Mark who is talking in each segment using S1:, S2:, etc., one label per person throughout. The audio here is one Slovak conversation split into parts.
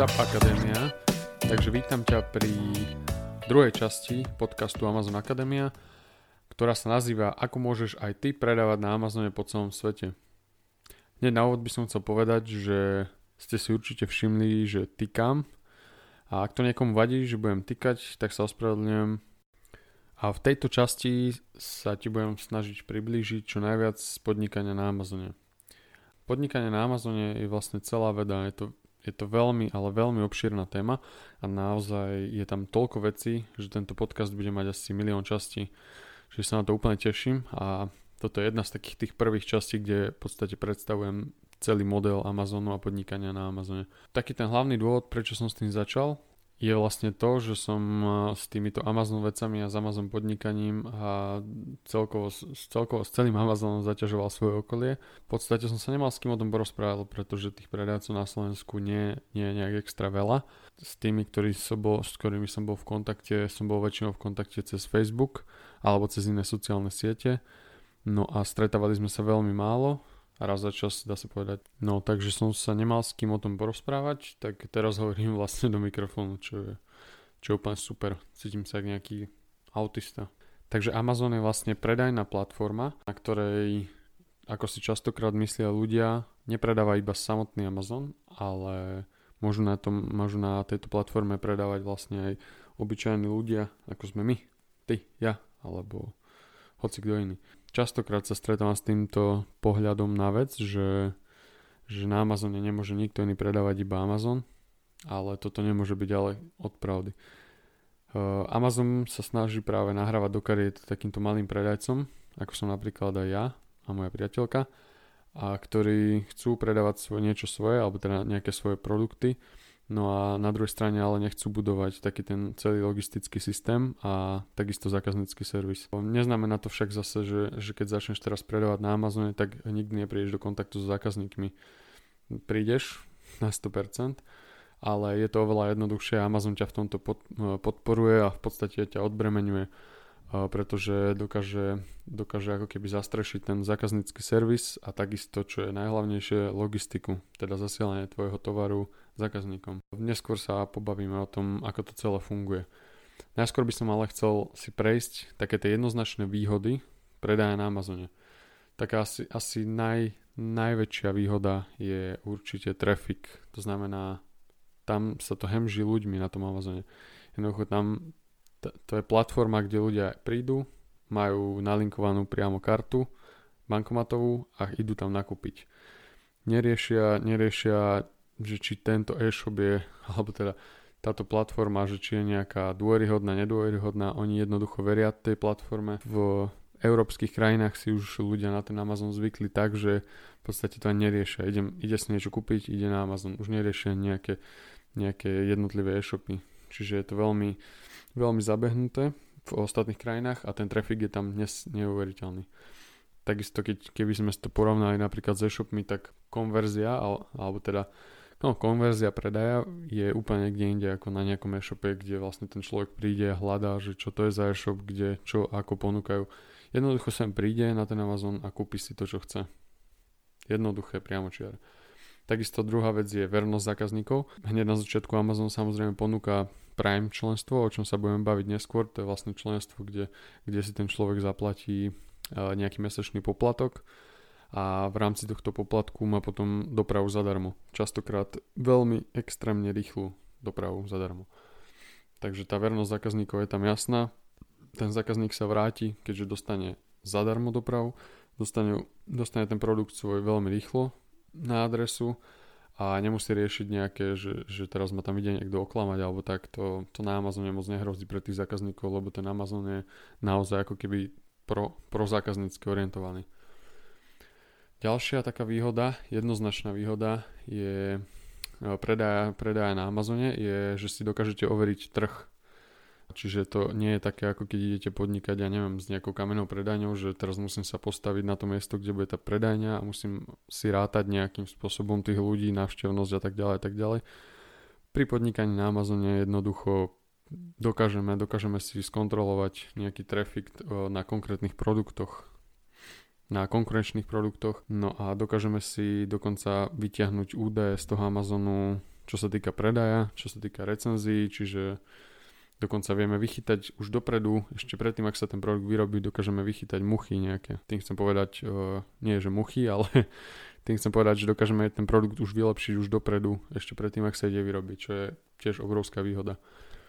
S1: SAP Akadémia. Takže vítam ťa pri druhej časti podcastu Amazon Akadémia, ktorá sa nazýva Ako môžeš aj ty predávať na Amazone po celom svete. Hneď na úvod by som chcel povedať, že ste si určite všimli, že tykám a ak to niekomu vadí, že budem tykať, tak sa ospravedlňujem. A v tejto časti sa ti budem snažiť priblížiť čo najviac podnikania na Amazone. Podnikanie na Amazone je vlastne celá veda, je to je to veľmi, ale veľmi obšírna téma a naozaj je tam toľko vecí, že tento podcast bude mať asi milión častí, že sa na to úplne teším a toto je jedna z takých tých prvých častí, kde v podstate predstavujem celý model Amazonu a podnikania na Amazone. Taký ten hlavný dôvod, prečo som s tým začal, je vlastne to, že som s týmito Amazon vecami a s Amazon podnikaním a celkovo, celkovo s celým Amazonom zaťažoval svoje okolie. V podstate som sa nemal s kým o tom porozprávať, pretože tých predajcov na Slovensku nie, nie je nejak extra veľa. S tými, ktorý som bol, s ktorými som bol v kontakte, som bol väčšinou v kontakte cez Facebook alebo cez iné sociálne siete. No a stretávali sme sa veľmi málo raz za čas, dá sa povedať. No takže som sa nemal s kým o tom porozprávať, tak teraz hovorím vlastne do mikrofónu, čo je, čo je úplne super. Cítim sa ako nejaký autista. Takže Amazon je vlastne predajná platforma, na ktorej, ako si častokrát myslia ľudia, nepredáva iba samotný Amazon, ale môžu na, tom, môžu na tejto platforme predávať vlastne aj obyčajní ľudia, ako sme my, ty, ja, alebo hoci kto iný častokrát sa stretávam s týmto pohľadom na vec, že, že na Amazone nemôže nikto iný predávať iba Amazon, ale toto nemôže byť ale od pravdy. Uh, Amazon sa snaží práve nahrávať do kariet takýmto malým predajcom, ako som napríklad aj ja a moja priateľka, a ktorí chcú predávať svoje, niečo svoje, alebo teda nejaké svoje produkty No a na druhej strane ale nechcú budovať taký ten celý logistický systém a takisto zákaznícky servis. Neznamená to však zase, že, že keď začneš teraz predávať na Amazone, tak nikdy neprídeš do kontaktu s zákazníkmi. Prídeš na 100%, ale je to oveľa jednoduchšie. Amazon ťa v tomto podporuje a v podstate ťa odbremenuje pretože dokáže, dokáže ako keby zastrešiť ten zákaznícky servis a takisto, čo je najhlavnejšie, logistiku, teda zasielanie tvojho tovaru zákazníkom. Neskôr sa pobavíme o tom, ako to celé funguje. Najskôr by som ale chcel si prejsť také tie jednoznačné výhody predaja na Amazone. Taká asi, asi naj, najväčšia výhoda je určite traffic, to znamená, tam sa to hemží ľuďmi na tom Amazone. Jednoducho tam to je platforma, kde ľudia prídu, majú nalinkovanú priamo kartu bankomatovú a idú tam nakúpiť. Neriešia, neriešia, že či tento e-shop je, alebo teda táto platforma, že či je nejaká dôveryhodná, nedôveryhodná, oni jednoducho veria tej platforme. V európskych krajinách si už ľudia na ten Amazon zvykli tak, že v podstate to ani neriešia. Idem, ide si niečo kúpiť, ide na Amazon. Už neriešia nejaké, nejaké jednotlivé e-shopy. Čiže je to veľmi, veľmi zabehnuté v ostatných krajinách a ten trafik je tam dnes neuveriteľný. Takisto keď, keby sme to porovnali napríklad s e-shopmi, tak konverzia, alebo teda no, konverzia predaja je úplne niekde inde ako na nejakom e-shope, kde vlastne ten človek príde a hľadá, že čo to je za e-shop, kde, čo, ako ponúkajú. Jednoducho sem príde na ten Amazon a kúpi si to, čo chce. Jednoduché, priamo čiar. Takisto druhá vec je vernosť zákazníkov. Hneď na začiatku Amazon samozrejme ponúka Prime členstvo, o čom sa budeme baviť neskôr, to je vlastne členstvo, kde, kde si ten človek zaplatí e, nejaký mesačný poplatok a v rámci tohto poplatku má potom dopravu zadarmo. Častokrát veľmi extrémne rýchlu dopravu zadarmo. Takže tá vernosť zákazníkov je tam jasná. Ten zákazník sa vráti, keďže dostane zadarmo dopravu, dostane, dostane ten produkt svoj veľmi rýchlo na adresu a nemusí riešiť nejaké, že, že teraz ma tam ide niekto oklamať alebo tak, to, to na Amazone moc nehrozí pre tých zákazníkov, lebo ten Amazon je naozaj ako keby pro, pro zákaznícky orientovaný. Ďalšia taká výhoda, jednoznačná výhoda je predaja, predaja na Amazone, je, že si dokážete overiť trh Čiže to nie je také, ako keď idete podnikať, ja neviem, s nejakou kamenou predajňou, že teraz musím sa postaviť na to miesto, kde bude tá predajňa a musím si rátať nejakým spôsobom tých ľudí, návštevnosť a tak ďalej a tak ďalej. Pri podnikaní na Amazone jednoducho dokážeme, dokážeme si skontrolovať nejaký trafik e, na konkrétnych produktoch, na konkurenčných produktoch, no a dokážeme si dokonca vyťahnuť údaje z toho Amazonu čo sa týka predaja, čo sa týka recenzií, čiže dokonca vieme vychytať už dopredu, ešte predtým, ak sa ten produkt vyrobí, dokážeme vychytať muchy nejaké. Tým chcem povedať, uh, nie že muchy, ale tým chcem povedať, že dokážeme ten produkt už vylepšiť už dopredu, ešte predtým, ak sa ide vyrobiť, čo je tiež obrovská výhoda.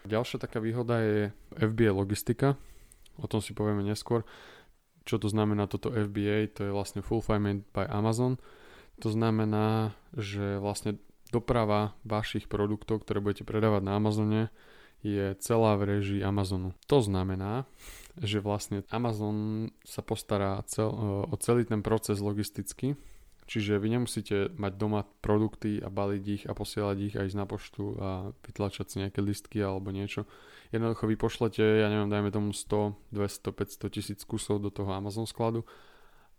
S1: Ďalšia taká výhoda je FBA logistika, o tom si povieme neskôr. Čo to znamená toto FBA? To je vlastne Fulfillment by Amazon. To znamená, že vlastne doprava vašich produktov, ktoré budete predávať na Amazone, je celá v režii Amazonu. To znamená, že vlastne Amazon sa postará cel, o celý ten proces logisticky, čiže vy nemusíte mať doma produkty a baliť ich a posielať ich a na poštu a vytlačať si nejaké listky alebo niečo. Jednoducho vy pošlete, ja neviem, dajme tomu 100, 200, 500 tisíc kusov do toho Amazon skladu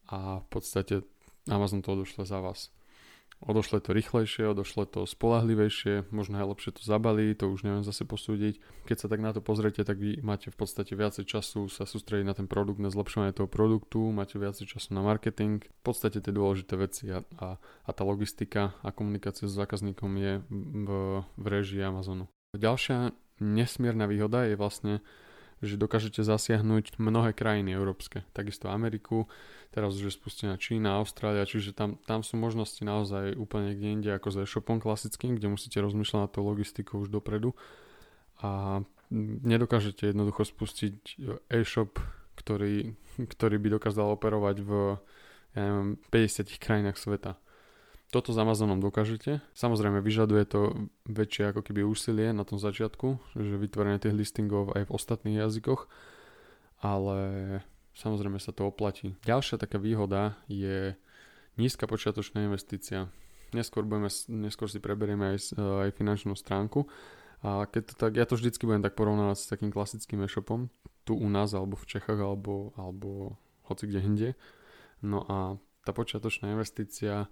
S1: a v podstate Amazon to odošle za vás. Odošle to rýchlejšie, odošle to spolahlivejšie, možno aj lepšie to zabalí, to už neviem zase posúdiť. Keď sa tak na to pozriete, tak vy máte v podstate viacej času sa sústrediť na ten produkt, na zlepšovanie toho produktu, máte viacej času na marketing. V podstate tie dôležité veci a, a, a tá logistika a komunikácia s zákazníkom je v, v režii Amazonu. Ďalšia nesmierna výhoda je vlastne že dokážete zasiahnuť mnohé krajiny európske, takisto Ameriku, teraz už je spustená Čína, Austrália, čiže tam, tam sú možnosti naozaj úplne kde inde ako s e-shopom klasickým, kde musíte rozmýšľať na to logistikou už dopredu a nedokážete jednoducho spustiť e-shop, ktorý, ktorý by dokázal operovať v ja neviem, 50 krajinách sveta. Toto s Amazonom dokážete. Samozrejme, vyžaduje to väčšie ako keby úsilie na tom začiatku, že vytvorenie tých listingov aj v ostatných jazykoch, ale samozrejme sa to oplatí. Ďalšia taká výhoda je nízka počiatočná investícia. Neskôr, budeme, neskôr si preberieme aj, aj finančnú stránku. A keď to tak, ja to vždycky budem tak porovnávať s takým klasickým e-shopom, tu u nás, alebo v Čechách, alebo, alebo hoci kde inde. No a tá počiatočná investícia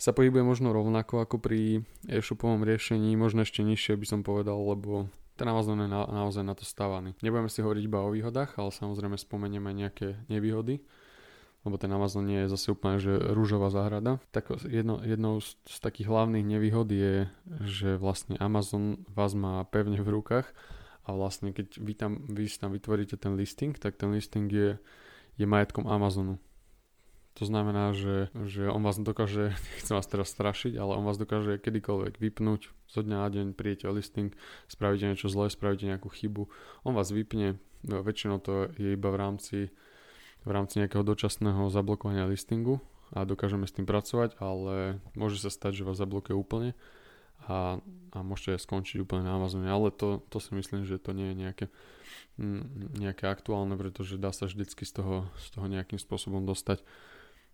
S1: sa pohybuje možno rovnako ako pri e-shopovom riešení, možno ešte nižšie by som povedal, lebo ten Amazon je na, naozaj na to stávaný. Nebudeme si hovoriť iba o výhodách, ale samozrejme spomenieme nejaké nevýhody, lebo ten Amazon nie je zase úplne že rúžová záhrada. Tak jedno, jednou z, z takých hlavných nevýhod je, že vlastne Amazon vás má pevne v rukách a vlastne keď vy tam, vy tam vytvoríte ten listing, tak ten listing je, je majetkom Amazonu. To znamená, že, že on vás dokáže, nechcem vás teraz strašiť, ale on vás dokáže kedykoľvek vypnúť, zo dňa na deň príjete o listing, spravíte niečo zlé, spravíte nejakú chybu, on vás vypne, no, väčšinou to je iba v rámci, v rámci nejakého dočasného zablokovania listingu a dokážeme s tým pracovať, ale môže sa stať, že vás zablokuje úplne a, a môžete skončiť úplne na Amazone, ale to, to si myslím, že to nie je nejaké, nejaké aktuálne, pretože dá sa vždycky z toho, z toho nejakým spôsobom dostať.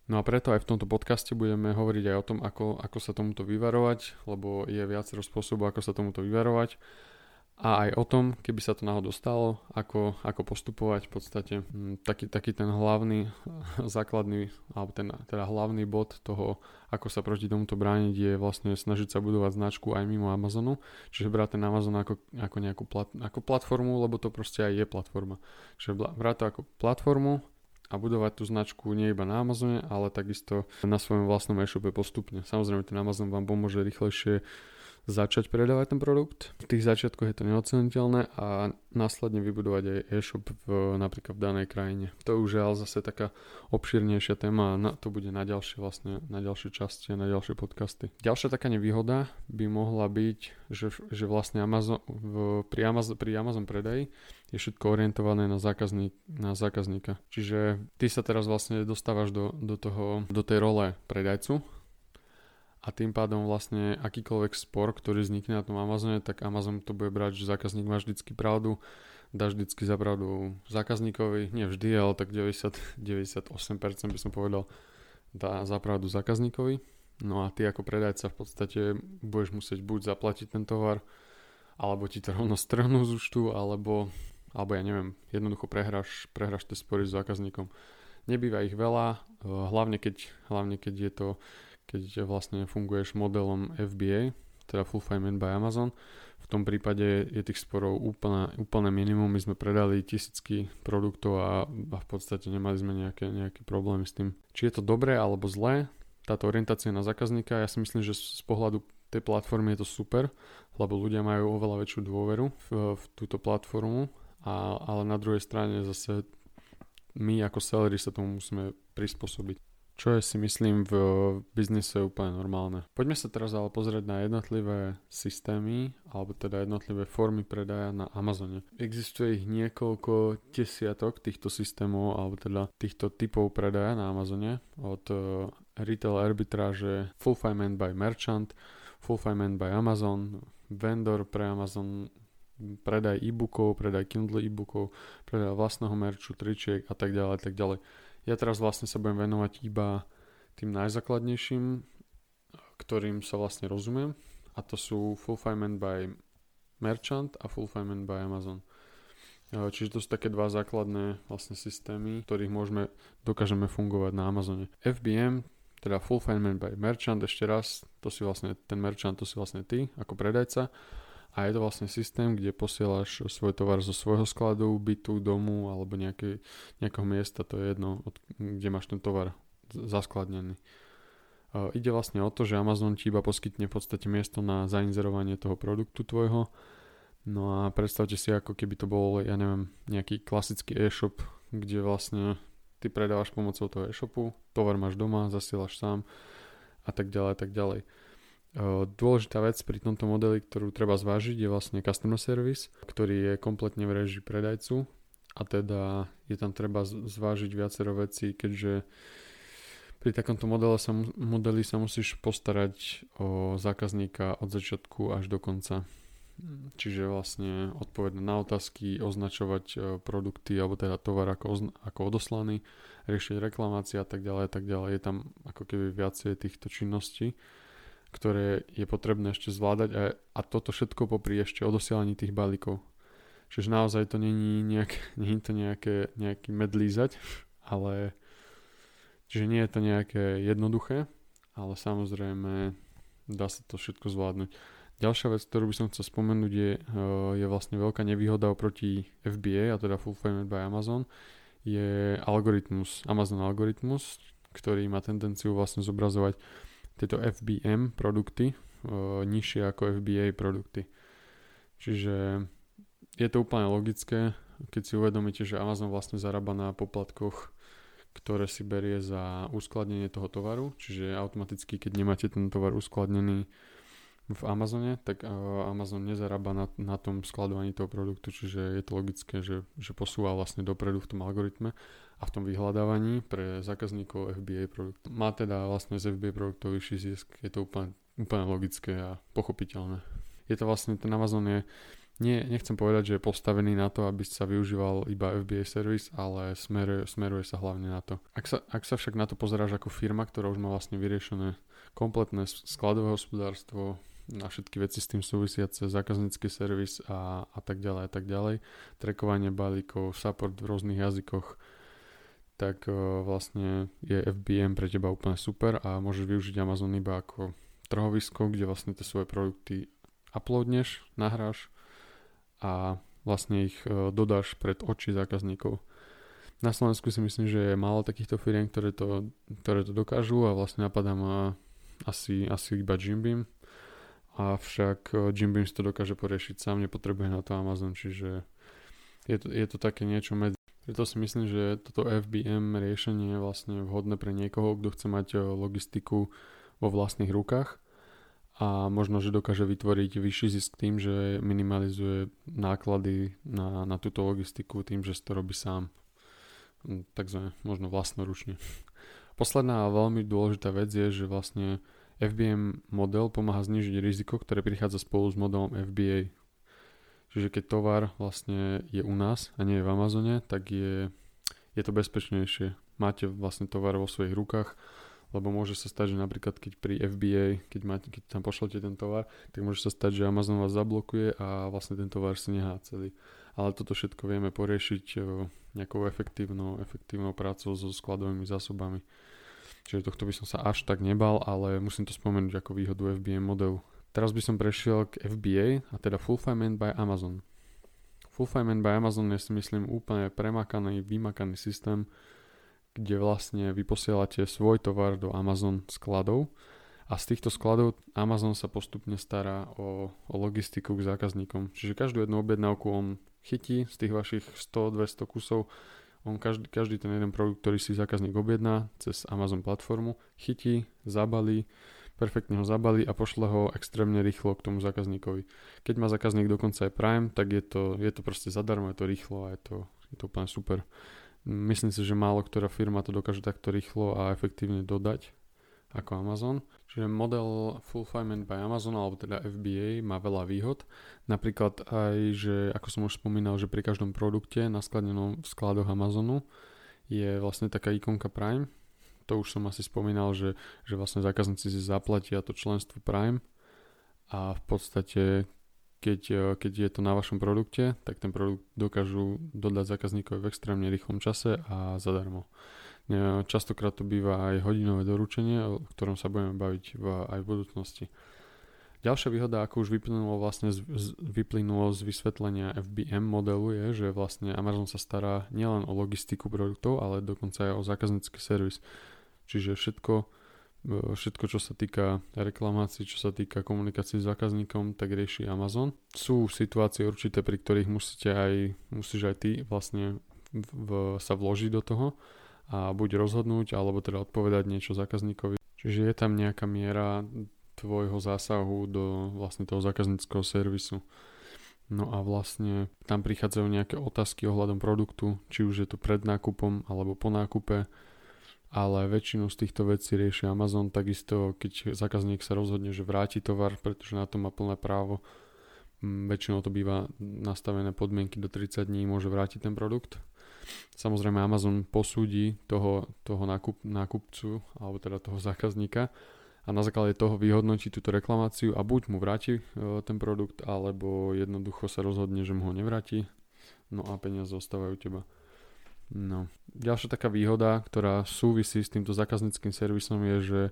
S1: No a preto aj v tomto podcaste budeme hovoriť aj o tom, ako, ako sa tomuto vyvarovať, lebo je viacero spôsobov, ako sa tomuto vyvarovať a aj o tom, keby sa to náhodou stalo, ako, ako postupovať v podstate. Mm, taký, taký ten hlavný, základný, alebo ten teda hlavný bod toho, ako sa proti tomuto brániť, je vlastne snažiť sa budovať značku aj mimo Amazonu, čiže brať ten Amazon ako, ako nejakú plat, ako platformu, lebo to proste aj je platforma. Čiže brať to ako platformu, a budovať tú značku nie iba na Amazone, ale takisto na svojom vlastnom e-shope postupne. Samozrejme, ten Amazon vám pomôže rýchlejšie začať predávať ten produkt. V tých začiatkoch je to neoceniteľné a následne vybudovať aj e-shop v, napríklad v danej krajine. To už je ale zase taká obširnejšia téma a na, to bude na ďalšie vlastne, na ďalšie časti a na ďalšie podcasty. Ďalšia taká nevýhoda by mohla byť, že, že vlastne Amazon, v, pri, Amazon, pri Amazon predaji je všetko orientované na, zákazník, na zákazníka. Čiže ty sa teraz vlastne dostávaš do, do, toho, do tej role predajcu a tým pádom vlastne akýkoľvek spor, ktorý vznikne na tom Amazone, tak Amazon to bude brať, že zákazník má vždycky pravdu, dá vždycky za pravdu zákazníkovi, nie vždy, ale tak 90, 98% by som povedal, dá za pravdu zákazníkovi. No a ty ako predajca v podstate budeš musieť buď zaplatiť ten tovar, alebo ti to rovno strhnú z účtu, alebo, alebo ja neviem, jednoducho prehráš, prehráš tie spory s zákazníkom. Nebýva ich veľa, hlavne keď, hlavne keď je to keď vlastne funguješ modelom FBA, teda Fulfillment by Amazon. V tom prípade je tých sporov úplne, úplne minimum. My sme predali tisícky produktov a, a v podstate nemali sme nejaké, nejaké problémy s tým. Či je to dobré alebo zlé, táto orientácia na zákazníka, ja si myslím, že z pohľadu tej platformy je to super, lebo ľudia majú oveľa väčšiu dôveru v, v túto platformu, a, ale na druhej strane zase my ako sellery sa tomu musíme prispôsobiť čo je si myslím v biznise úplne normálne. Poďme sa teraz ale pozrieť na jednotlivé systémy, alebo teda jednotlivé formy predaja na Amazone. Existuje ich niekoľko desiatok týchto systémov, alebo teda týchto typov predaja na Amazone, od uh, retail arbitráže, fulfillment by merchant, fulfillment by Amazon, vendor pre Amazon, predaj e-bookov, predaj Kindle e-bookov, predaj vlastného merču, tričiek a tak ďalej, tak ďalej. Ja teraz vlastne sa budem venovať iba tým najzákladnejším, ktorým sa vlastne rozumiem a to sú Fulfillment by Merchant a Fulfillment by Amazon. Čiže to sú také dva základné vlastne systémy, ktorých môžeme, dokážeme fungovať na Amazone. FBM, teda Fulfillment by Merchant, ešte raz, to si vlastne, ten merchant, to si vlastne ty ako predajca a je to vlastne systém, kde posielaš svoj tovar zo svojho skladu, bytu, domu alebo nejaké, nejakého miesta, to je jedno, od, kde máš ten tovar zaskladnený. Uh, ide vlastne o to, že Amazon ti iba poskytne v podstate miesto na zainzerovanie toho produktu tvojho. No a predstavte si, ako keby to bol, ja neviem, nejaký klasický e-shop, kde vlastne ty predávaš pomocou toho e-shopu, tovar máš doma, zasielaš sám a tak ďalej, tak ďalej. Dôležitá vec pri tomto modeli, ktorú treba zvážiť, je vlastne customer service, ktorý je kompletne v režii predajcu a teda je tam treba zvážiť viacero vecí, keďže pri takomto modele sa, modeli sa musíš postarať o zákazníka od začiatku až do konca. Čiže vlastne odpovedať na otázky, označovať e, produkty alebo teda tovar ako, ako odoslaný, riešiť reklamácie a tak ďalej a tak ďalej. Je tam ako keby viacej týchto činností ktoré je potrebné ešte zvládať a, a toto všetko popri ešte odosielaní tých balíkov. Čiže naozaj to není, nejak, není to nejaké, nejaký medlízať, ale čiže nie je to nejaké jednoduché, ale samozrejme dá sa to všetko zvládnuť. Ďalšia vec, ktorú by som chcel spomenúť je, eh, je vlastne veľká nevýhoda oproti FBA, a teda Fulfillment by Amazon, je algoritmus, Amazon algoritmus, ktorý má tendenciu vlastne zobrazovať tieto FBM produkty nižšie ako FBA produkty. Čiže je to úplne logické, keď si uvedomíte, že Amazon vlastne zarába na poplatkoch, ktoré si berie za uskladnenie toho tovaru, čiže automaticky, keď nemáte ten tovar uskladnený v Amazone, tak Amazon nezarába na, na tom skladovaní toho produktu, čiže je to logické, že, že posúva vlastne dopredu v tom algoritme a v tom vyhľadávaní pre zákazníkov FBA produkt. Má teda vlastne z FBA produktov vyšší zisk, je to úplne, úplne logické a pochopiteľné. Je to vlastne, ten Amazon je, nie, nechcem povedať, že je postavený na to, aby sa využíval iba FBA servis, ale smeruje, smeruje sa hlavne na to. Ak sa, ak sa však na to pozeráš ako firma, ktorá už má vlastne vyriešené kompletné skladové hospodárstvo, na všetky veci s tým súvisiace, zákaznícky servis a, a tak ďalej a tak ďalej, trekovanie balíkov, support v rôznych jazykoch, tak uh, vlastne je FBM pre teba úplne super a môžeš využiť Amazon iba ako trhovisko, kde vlastne tie svoje produkty uploadneš, nahráš a vlastne ich uh, dodáš pred oči zákazníkov. Na Slovensku si myslím, že je málo takýchto firiem, ktoré to, ktoré to dokážu a vlastne napadá ma asi, asi iba Jimbeam. Avšak Jimbeam si to dokáže poriešiť sám, nepotrebuje na to Amazon, čiže je to, je to také niečo medzi preto si myslím, že toto FBM riešenie je vlastne vhodné pre niekoho, kto chce mať eh, logistiku vo vlastných rukách a možno, že dokáže vytvoriť vyšší zisk tým, že minimalizuje náklady na, na túto logistiku tým, že to robí sám. Hm, takže možno vlastnoručne. Posledná a veľmi dôležitá vec je, že vlastne FBM model pomáha znižiť riziko, ktoré prichádza spolu s modelom FBA. Čiže keď tovar vlastne je u nás a nie je v Amazone, tak je, je to bezpečnejšie. Máte vlastne tovar vo svojich rukách, lebo môže sa stať, že napríklad keď pri FBA, keď, máte, keď tam pošlete ten tovar, tak môže sa stať, že Amazon vás zablokuje a vlastne ten tovar si nehá celý. Ale toto všetko vieme poriešiť nejakou efektívnou, efektívnou prácou so skladovými zásobami. Čiže tohto by som sa až tak nebal, ale musím to spomenúť ako výhodu FBA modelu. Teraz by som prešiel k FBA, a teda Fulfillment by Amazon. Fulfillment by Amazon je si myslím úplne premakaný, vymakaný systém, kde vlastne vy posielate svoj tovar do Amazon skladov A z týchto skladov Amazon sa postupne stará o, o logistiku k zákazníkom. Čiže každú jednu objednávku on chytí z tých vašich 100-200 kusov, on každý, každý ten jeden produkt, ktorý si zákazník objedná cez Amazon platformu, chytí, zabalí, perfektne ho zabalí a pošle ho extrémne rýchlo k tomu zákazníkovi. Keď má zákazník dokonca aj Prime, tak je to, je to proste zadarmo, je to rýchlo a je to, je to úplne super. Myslím si, že málo ktorá firma to dokáže takto rýchlo a efektívne dodať ako Amazon. Čiže model Fulfillment by Amazon, alebo teda FBA, má veľa výhod. Napríklad aj, že ako som už spomínal, že pri každom produkte naskladenom v skladoch Amazonu je vlastne taká ikonka Prime, to už som asi spomínal, že, že vlastne zákazníci si zaplatia to členstvo Prime a v podstate keď, e, keď je to na vašom produkte, tak ten produkt dokážu dodať zákazníkovi v extrémne rýchlom čase a zadarmo. E, častokrát to býva aj hodinové doručenie, o ktorom sa budeme baviť v, aj v budúcnosti. Ďalšia výhoda, ako už vyplynulo, vlastne z, z, vyplynulo z vysvetlenia FBM modelu je, že vlastne Amazon sa stará nielen o logistiku produktov, ale dokonca aj o zákaznícky servis. Čiže všetko, e, všetko, čo sa týka reklamácií, čo sa týka komunikácií s zákazníkom, tak rieši Amazon. Sú situácie určité, pri ktorých musíte aj, musíš aj ty vlastne v, v, sa vložiť do toho a buď rozhodnúť, alebo teda odpovedať niečo zákazníkovi. Čiže je tam nejaká miera tvojho zásahu do vlastne toho zákazníckého servisu. No a vlastne tam prichádzajú nejaké otázky ohľadom produktu, či už je to pred nákupom alebo po nákupe, ale väčšinu z týchto vecí rieši Amazon, takisto keď zákazník sa rozhodne, že vráti tovar, pretože na to má plné právo, mm, väčšinou to býva nastavené podmienky do 30 dní, môže vrátiť ten produkt. Samozrejme Amazon posúdi toho, toho nákup, nákupcu, alebo teda toho zákazníka a na základe toho vyhodnotí túto reklamáciu a buď mu vráti e, ten produkt, alebo jednoducho sa rozhodne, že mu ho nevráti, no a peniaze zostávajú teba. No. Ďalšia taká výhoda, ktorá súvisí s týmto zákazníckým servisom je, že,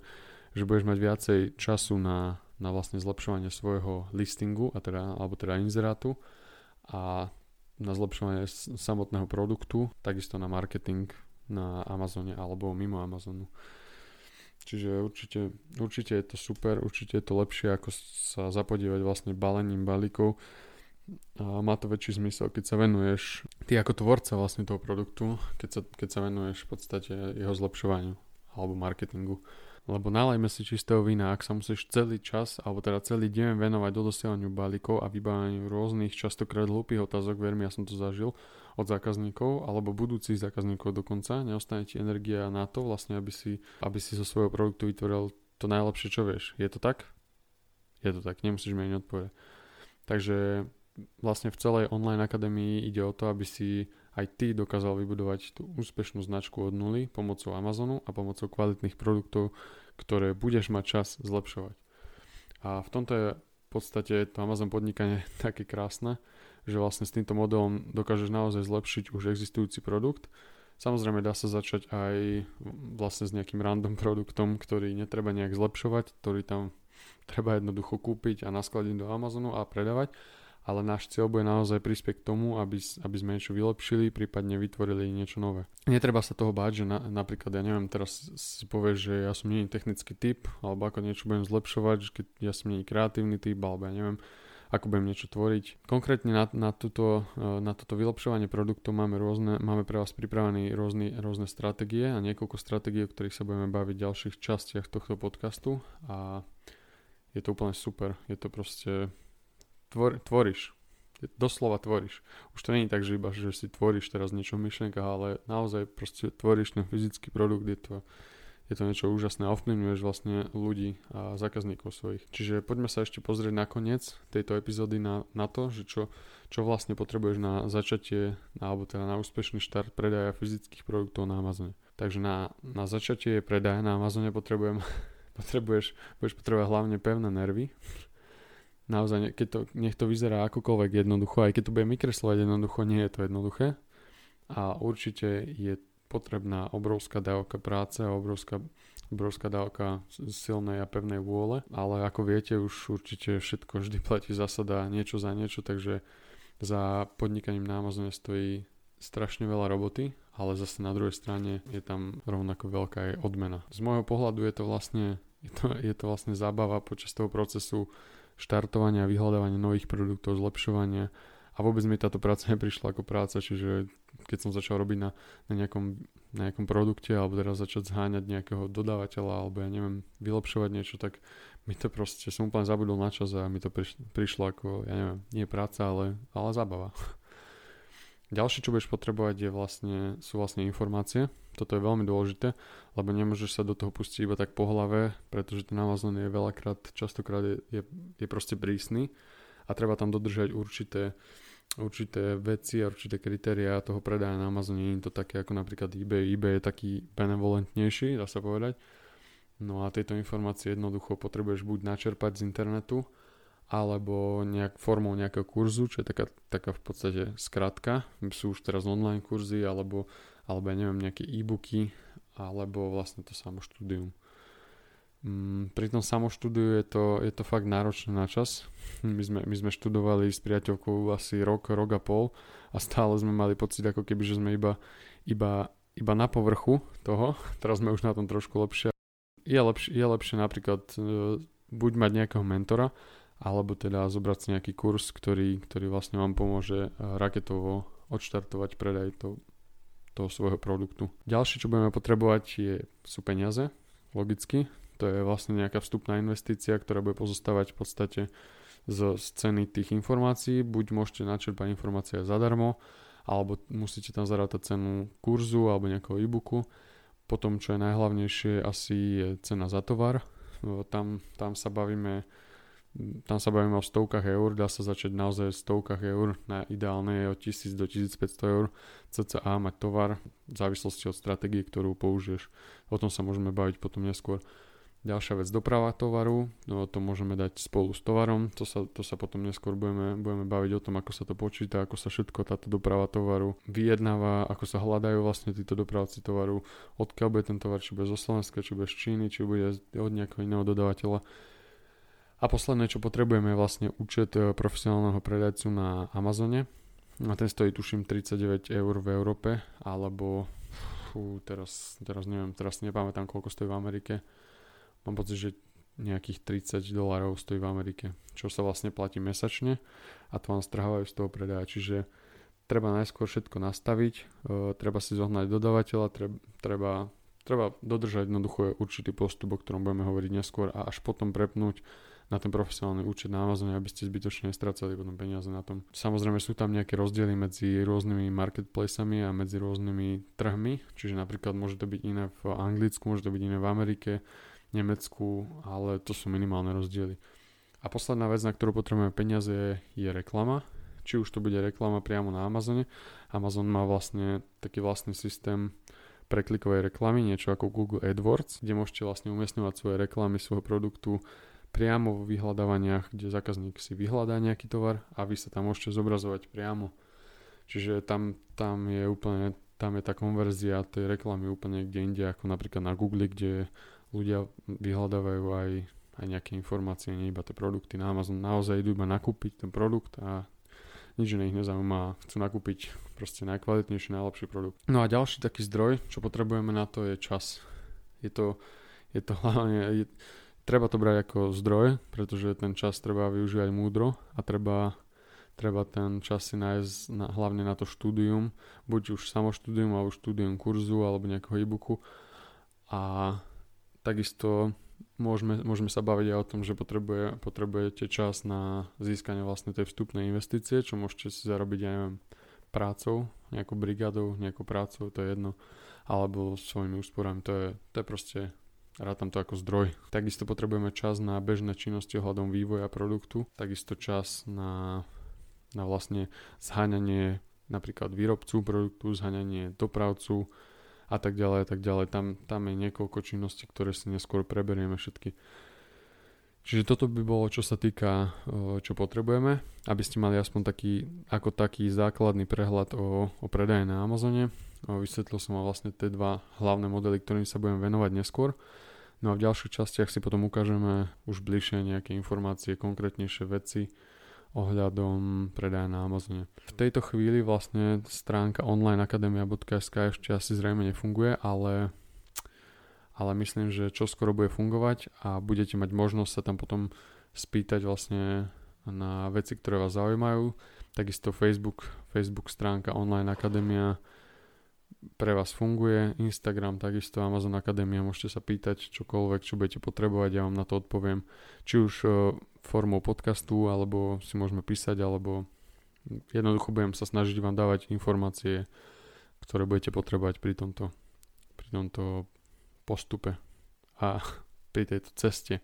S1: že budeš mať viacej času na, na vlastne zlepšovanie svojho listingu, a teda, alebo teda inzerátu a na zlepšovanie samotného produktu, takisto na marketing na Amazone alebo mimo Amazonu. Čiže určite, určite je to super, určite je to lepšie ako sa zapodívať vlastne balením balíkov a má to väčší zmysel, keď sa venuješ, ty ako tvorca vlastne toho produktu, keď sa, keď sa venuješ v podstate jeho zlepšovaniu alebo marketingu. Lebo nalajme si čistého vína, ak sa musíš celý čas, alebo teda celý deň venovať do dosielaniu balíkov a vybávaniu rôznych, častokrát hlúpých otázok, vermi, ja som to zažil, od zákazníkov alebo budúcich zákazníkov dokonca, neostane ti energia na to vlastne, aby si, aby si zo svojho produktu vytvoril to najlepšie, čo vieš. Je to tak? Je to tak, nemusíš mi ani odpovedať. Takže vlastne v celej online akadémii ide o to, aby si aj ty dokázal vybudovať tú úspešnú značku od nuly pomocou Amazonu a pomocou kvalitných produktov, ktoré budeš mať čas zlepšovať. A v tomto je v podstate to Amazon podnikanie také krásne, že vlastne s týmto modelom dokážeš naozaj zlepšiť už existujúci produkt. Samozrejme dá sa začať aj vlastne s nejakým random produktom, ktorý netreba nejak zlepšovať, ktorý tam treba jednoducho kúpiť a naskladiť do Amazonu a predávať ale náš cieľ bude naozaj prispieť k tomu, aby, aby sme niečo vylepšili, prípadne vytvorili niečo nové. Netreba sa toho báť, že na, napríklad, ja neviem, teraz si povieš, že ja som nie technický typ, alebo ako niečo budem zlepšovať, že keď ja som nie kreatívny typ, alebo ja neviem, ako budem niečo tvoriť. Konkrétne na, na, túto, e, na toto vylepšovanie produktov máme, rôzne, máme pre vás pripravené rôzne, rôzne stratégie a niekoľko stratégií, o ktorých sa budeme baviť v ďalších častiach tohto podcastu a je to úplne super. Je to proste tvor, tvoríš. Doslova tvoríš. Už to není tak, že iba, že si tvoríš teraz niečo v myšlienkach, ale naozaj proste tvoríš ten fyzický produkt, je to, je to niečo úžasné a ovplyvňuješ vlastne ľudí a zákazníkov svojich. Čiže poďme sa ešte pozrieť nakoniec tejto epizódy na, na to, že čo, čo vlastne potrebuješ na začatie, alebo teda na úspešný štart predaja fyzických produktov na Amazone. Takže na, na začatie predaja na Amazone potrebujem, potrebuješ, budeš potrebovať hlavne pevné nervy, naozaj, keď to, nech to vyzerá akokoľvek jednoducho, aj keď to bude vykreslovať jednoducho, nie je to jednoduché. A určite je potrebná obrovská dávka práce a obrovská, obrovská dávka silnej a pevnej vôle, ale ako viete, už určite všetko vždy platí zásada niečo za niečo, takže za podnikaním na Amazone stojí strašne veľa roboty, ale zase na druhej strane je tam rovnako veľká aj odmena. Z môjho pohľadu je to vlastne je to, je to vlastne zábava počas toho procesu štartovania, vyhľadávania nových produktov, zlepšovania a vôbec mi táto práca neprišla ako práca, čiže keď som začal robiť na, na, nejakom, na nejakom produkte alebo teraz začať zháňať nejakého dodávateľa alebo ja neviem, vylepšovať niečo, tak mi to proste, som úplne zabudol na čas a mi to prišlo, ako, ja neviem, nie práca, ale, ale zábava. Ďalšie, čo budeš potrebovať je vlastne, sú vlastne informácie. Toto je veľmi dôležité, lebo nemôžeš sa do toho pustiť iba tak po hlave, pretože ten Amazon je veľakrát, častokrát je, je, je proste prísny a treba tam dodržať určité, určité veci a určité kritéria toho predaja na Amazone. Nie je to také ako napríklad eBay. eBay je taký benevolentnejší, dá sa povedať. No a tieto informácie jednoducho potrebuješ buď načerpať z internetu, alebo nejak formou nejakého kurzu, čo je taká, taká v podstate skratka. Sú už teraz online kurzy, alebo, alebo ja neviem, nejaké e-booky, alebo vlastne to samo štúdium. Mm, pri tom samoštúdiu je to, je to fakt náročné na čas. My sme, my sme študovali s priateľkou asi rok, rok a pol a stále sme mali pocit ako keby, že sme iba, iba, iba na povrchu toho. Teraz sme už na tom trošku lepšie. Je lepšie, je lepšie napríklad e, buď mať nejakého mentora, alebo teda zobrať si nejaký kurz, ktorý, ktorý vlastne vám pomôže eh, raketovo odštartovať predaj to, toho svojho produktu. Ďalšie, čo budeme potrebovať, je, sú peniaze, logicky. To je vlastne nejaká vstupná investícia, ktorá bude pozostávať v podstate z, z ceny tých informácií. Buď môžete načerpať informácie zadarmo, alebo musíte tam zarátať cenu kurzu alebo nejakého e-booku. Potom, čo je najhlavnejšie, asi je cena za tovar. Tam, tam sa bavíme tam sa bavíme o stovkách eur, dá sa začať naozaj v stovkách eur, na ideálne je od 1000 do 1500 eur cca mať tovar v závislosti od stratégie, ktorú použiješ. O tom sa môžeme baviť potom neskôr. Ďalšia vec, doprava tovaru, no, to môžeme dať spolu s tovarom, to sa, to sa potom neskôr budeme, budeme baviť o tom, ako sa to počíta, ako sa všetko táto doprava tovaru vyjednáva, ako sa hľadajú vlastne títo dopravci tovaru, odkiaľ bude ten tovar, či bude zo Slovenska, či bude z Číny, či bude od nejakého iného dodávateľa a posledné, čo potrebujeme je vlastne účet e, profesionálneho predajcu na Amazone. A ten stojí tuším 39 eur v Európe, alebo fú, teraz, teraz neviem, teraz nepamätám koľko stojí v Amerike. Mám pocit, že nejakých 30 dolárov stojí v Amerike, čo sa vlastne platí mesačne a to vám strhávajú z toho predaja. Čiže treba najskôr všetko nastaviť, e, treba si zohnať dodávateľa, treba, treba, treba dodržať jednoducho určitý postup, o ktorom budeme hovoriť neskôr a až potom prepnúť na ten profesionálny účet na Amazone, aby ste zbytočne nestracali potom peniaze na tom. Samozrejme sú tam nejaké rozdiely medzi rôznymi marketplacemi a medzi rôznymi trhmi, čiže napríklad môže to byť iné v Anglicku, môže to byť iné v Amerike, Nemecku, ale to sú minimálne rozdiely. A posledná vec, na ktorú potrebujeme peniaze, je, je reklama. Či už to bude reklama priamo na Amazone. Amazon má vlastne taký vlastný systém preklikovej reklamy, niečo ako Google AdWords, kde môžete vlastne umiestňovať svoje reklamy svojho produktu priamo vo vyhľadávaniach, kde zákazník si vyhľadá nejaký tovar a vy sa tam môžete zobrazovať priamo. Čiže tam, tam je úplne, tam je tá konverzia tej reklamy úplne kde inde, ako napríklad na Google, kde ľudia vyhľadávajú aj, aj nejaké informácie, nie iba tie produkty. Na Amazon naozaj idú iba nakúpiť ten produkt a nič iné ich nezaujíma, chcú nakúpiť proste najkvalitnejší, najlepší produkt. No a ďalší taký zdroj, čo potrebujeme na to je čas. Je to, je to hlavne, je, treba to brať ako zdroj, pretože ten čas treba využívať múdro a treba, treba ten čas si nájsť na, hlavne na to štúdium, buď už samoštúdium alebo štúdium kurzu alebo nejakého e-booku. A takisto môžeme, môžeme sa baviť aj o tom, že potrebuje, potrebujete čas na získanie vlastne tej vstupnej investície, čo môžete si zarobiť, ja neviem, prácou, nejakou brigádou, nejakou prácou, to je jedno, alebo svojimi úsporami, to je, to je proste Rátam to ako zdroj. Takisto potrebujeme čas na bežné činnosti ohľadom vývoja produktu, takisto čas na, na vlastne zháňanie napríklad výrobcu produktu, zháňanie dopravcu a tak ďalej a tak ďalej. Tam, tam je niekoľko činností, ktoré si neskôr preberieme všetky. Čiže toto by bolo, čo sa týka, čo potrebujeme, aby ste mali aspoň taký, ako taký základný prehľad o, o predaje na Amazone. Vysvetlil som vám vlastne tie dva hlavné modely, ktorým sa budem venovať neskôr. No a v ďalších častiach si potom ukážeme už bližšie nejaké informácie, konkrétnejšie veci ohľadom predaja na Amazone. V tejto chvíli vlastne stránka onlineakademia.sk ešte asi zrejme nefunguje, ale ale myslím, že čo skoro bude fungovať a budete mať možnosť sa tam potom spýtať vlastne na veci, ktoré vás zaujímajú. Takisto Facebook, Facebook stránka Online Akadémia pre vás funguje, Instagram, takisto Amazon Akadémia, môžete sa pýtať čokoľvek, čo budete potrebovať, ja vám na to odpoviem, či už e, formou podcastu, alebo si môžeme písať, alebo jednoducho budem sa snažiť vám dávať informácie, ktoré budete potrebovať pri tomto, pri tomto postupe a pri tejto ceste.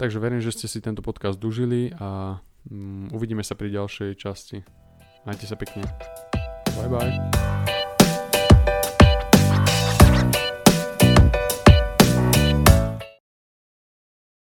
S1: Takže verím, že ste si tento podcast dužili a um, uvidíme sa pri ďalšej časti. Majte sa pekne. Bye bye.